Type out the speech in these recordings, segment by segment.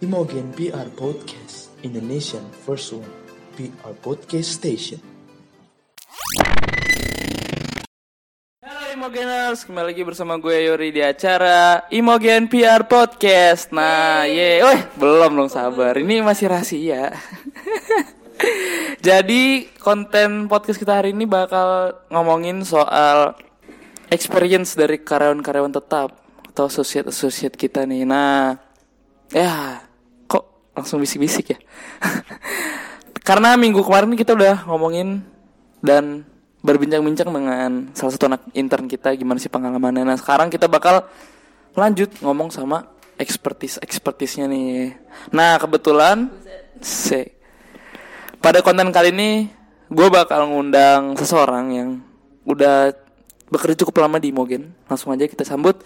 Imogen PR Podcast, Indonesian first one PR podcast station. Halo Imogeners, kembali lagi bersama gue Yori di acara Imogen PR Podcast. Nah, ye, weh, belum dong sabar. Ini masih rahasia. Jadi konten podcast kita hari ini bakal ngomongin soal experience dari karyawan-karyawan tetap atau associate-associate kita nih. Nah, ya langsung bisik-bisik ya? Karena minggu kemarin kita udah ngomongin dan berbincang-bincang dengan salah satu anak intern kita gimana sih pengalamannya. Nah, sekarang kita bakal lanjut ngomong sama expertise expertise-nya nih. Nah, kebetulan se pada konten kali ini gue bakal ngundang seseorang yang udah bekerja cukup lama di Mogen. Langsung aja kita sambut.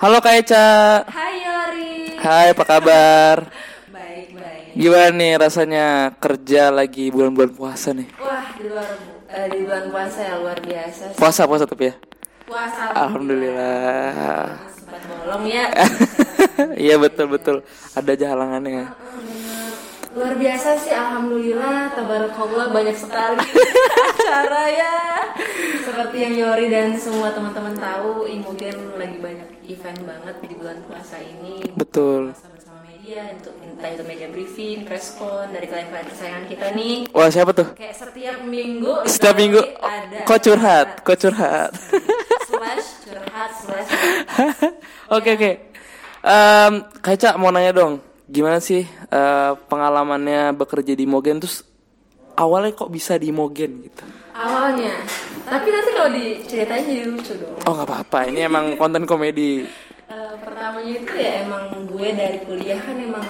Halo Kak Eca. Hai Yori. Hai, apa kabar? Gimana nih rasanya kerja lagi bulan-bulan puasa nih? Wah di luar eh, di bulan puasa ya luar biasa. sih. Puasa puasa tapi ya. Puasa. Alhamdulillah. Sempat bolong ya. Iya betul betul. Ada aja halangannya. luar biasa sih Alhamdulillah. Tabarakallah banyak sekali acara ya. Seperti yang Yori dan semua teman-teman tahu, Imogen lagi banyak event banget di bulan puasa ini. Betul. Bersama media untuk entah itu media briefing, preskon dari klien-klien kesayangan kita nih. Wah siapa tuh? Kayak setiap minggu Setiap minggu ada kok curhat, kok curhat. slash curhat slash Oke oke. Em, Kak Eca mau nanya dong, gimana sih eh, pengalamannya bekerja di Mogen terus awalnya kok bisa di Mogen gitu? awalnya tapi nanti kalau diceritain jadi lucu dong Oh nggak apa-apa, ini emang konten komedi. Eh, pertamanya itu ya emang gue dari kuliah kan emang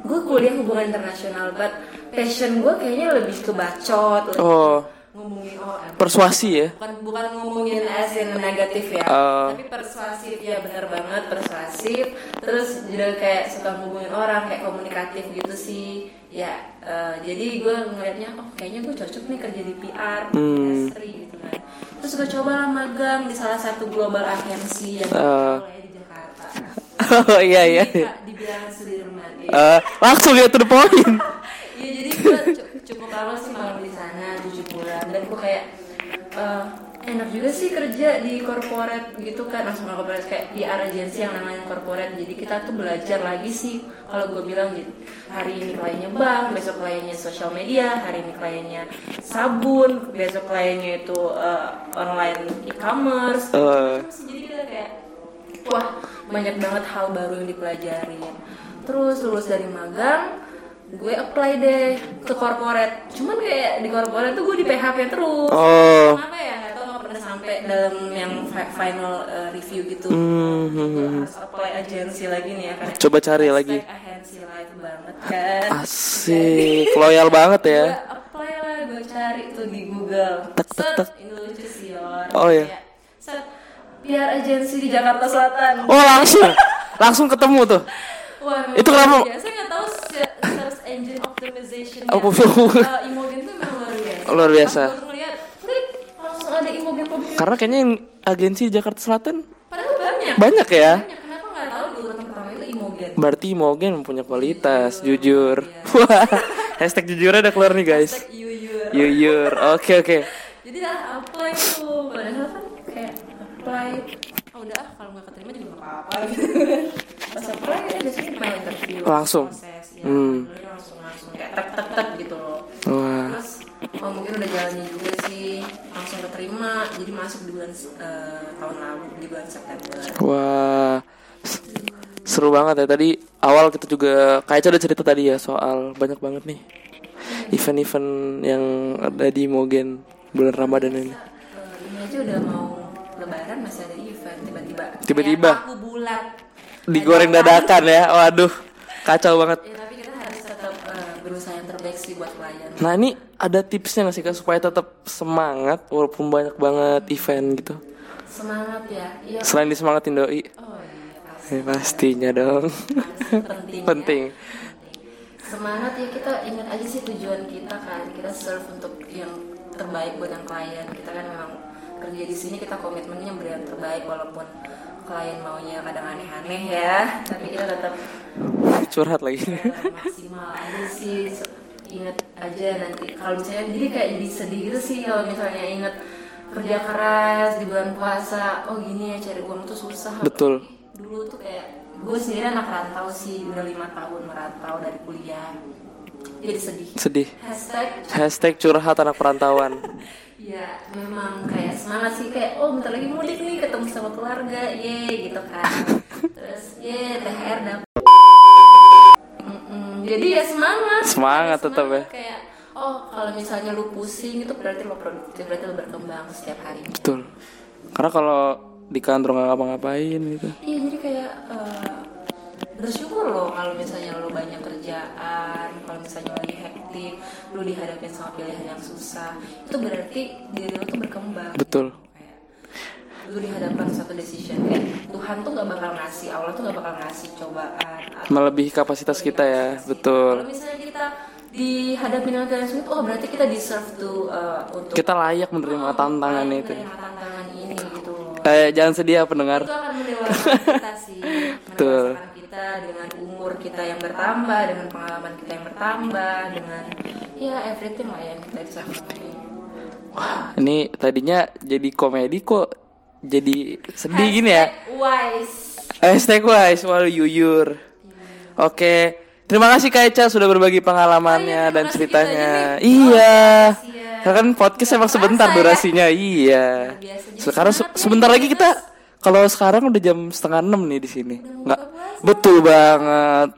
gue kuliah hubungan internasional but passion gue kayaknya lebih ke bacot lebih Oh ngomongin oh persuasi ya? bukan bukan ngomongin as in negatif ya Oh. tapi persuasif ya bener banget persuasif terus juga kayak suka ngomongin orang kayak komunikatif gitu sih ya eh, jadi gue ngelihatnya oh kayaknya gue cocok nih kerja di PR Hmm. industri gitu kan terus gue coba lah magang di salah satu global agency yang mulai di Jakarta Oh iya iya. Di- di bilangan Sudirman ya. Eh, langsung ya to the point. Iya jadi gue cu- cukup lama sih malam di sana 7 bulan dan gue kayak eh, enak juga sih kerja di corporate gitu kan. Langsung ke corporate kayak PR agency yang namanya corporate. Jadi kita tuh belajar lagi sih. Kalau gue bilang gitu hari ini kliennya bank besok kliennya social media hari ini kliennya sabun besok kliennya itu eh, online e-commerce. Eh. jadi kita kayak wah banyak banget hal baru yang dipelajarin terus lulus dari magang gue apply deh ke corporate. Cuman kayak di corporate tuh gue di PHP terus. Oh. Fi- final uh, review gitu Hmm, hmm, harus apply agensi lagi nih ya karena Coba cari lagi. agensi live banget kan Asik, loyal banget ya. gue apply lah gue cari tuh di Google Tek, tek, tek. ini lucu sih Yor. Oh, iya. Kayak, set PR agensi di Jakarta Selatan Oh langsung, langsung ketemu tuh. Wah, Itu kenapa- biasa nggak tahu se- search engine optimization Oh, uh. Imogen tuh memang luar biasa Luar biasa. Pas gue ngeliat klik langsung ada Imogen public Karena kayaknya yang agensi di Jakarta Selatan padahal banyak. banyak ya. banyak. Kenapa nggak tahu di urutan pertama itu Imogen? Berarti Mogen mempunyai kualitas, jujur. Wah, hashtag jujurnya udah keluar nih guys. Hashtag yuyur. Jujur, oke oke. jadi lah apply tuh padahal kan kayak apply. Oh udah ah, kalau nggak keterima juga nggak apa-apa gitu. Pas apply ya biasanya main interview Langsung? proses ya. Hmm. langsung langsung. Kayak tek tek tek gitu loh. Wah, terus oh mungkin udah jalannya juga keterima jadi masuk di bulan eh, tahun lalu di bulan September. Wah, seru banget ya. Tadi. Awal kita juga kayak udah cerita tadi ya soal banyak banget nih event-event yang ada di Mogen bulan Ramadan ini. Eh, ini aja udah mau lebaran masih ada event tiba-tiba. Aku bulat. Digoreng dadakan ya, waduh, kacau banget. ya tapi kita harus tetap eh, berusaha yang terbaik sih buat klien. Nah ini ada tipsnya nggak sih kak? Supaya tetap semangat walaupun banyak banget event gitu. semangat ya? Iya. Selain disemangatin doi, oh iya pasti. Eh, pastinya dong. Pasti penting. Ya. Semangat ya kita ingat aja sih tujuan kita kan. Kita serve untuk yang terbaik buat yang klien. Kita kan memang kerja di sini kita komitmennya beri yang terbaik walaupun klien maunya kadang aneh-aneh ya. Tapi kita tetap curhat lagi. kayak maksimal aja sih inget aja nanti kalau misalnya jadi kayak jadi sedih gitu sih kalau misalnya inget kerja keras di bulan puasa oh gini ya cari uang tuh susah Betul. dulu tuh kayak gue sendiri anak rantau sih udah lima tahun merantau dari kuliah jadi sedih Sedih. hashtag Hashtag curhat anak perantauan. ya memang kayak semangat sih kayak oh bentar lagi mudik nih ketemu sama keluarga ye gitu kan terus ye THR Mm-mm, jadi ya semangat Semangat tetap ya. kayak oh kalau misalnya lu pusing itu berarti lo produktif berarti lo berkembang setiap hari Betul. Karena kalau di kantor nggak ngapa-ngapain gitu. iya jadi kayak eh, bersyukur loh kalau misalnya lo banyak kerjaan kalau misalnya lagi hektik lo dihadapin sama pilihan yang susah itu berarti diri lo tuh berkembang Betul. Kayak lu dihadapkan satu decision kayak Tuhan tuh gak bakal ngasih Allah tuh gak bakal ngasih cobaan Melebihi kapasitas kita ya. kalau Betul. misalnya kita dihadapi dengan keadaan sulit oh berarti kita deserve to uh, untuk Kita layak menerima tantangan layak itu. menerima tantangan ini gitu Eh, jangan sedih ya pendengar. itu akan mendewasakan kita sih Betul. kita dengan umur kita yang bertambah dengan pengalaman kita yang bertambah dengan ya everything lah yang kita bisa Wah, ini tadinya jadi komedi kok jadi sedih gini ya. Wise Hashtag wise, waduh yuyur. Oke, terima kasih Kak Eca sudah berbagi pengalamannya Oh iya, dan ceritanya. Iya, Oh, karena kan podcast emang sebentar ya. durasinya. Iya. Sekarang se- sebentar lagi kita kalau sekarang udah jam setengah enam nih di sini. mau Nggak, buka puasa. betul banget.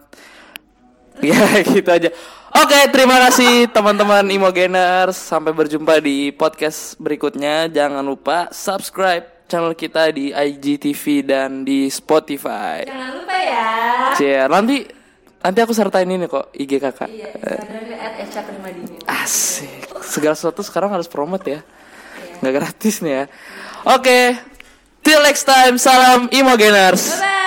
Ya gitu aja. Oke, terima kasih teman-teman Imogeners. Sampai berjumpa di podcast berikutnya. Jangan lupa subscribe channel kita di IGTV dan di Spotify. jangan lupa ya Cie, nanti nanti aku sertain ini kok IG kakak. Iya, Instagramnya. Asik. Segala sesuatu sekarang harus promote ya. Nggak gratis nih ya. Oke. Till next time. Salam Imogeners. Bye.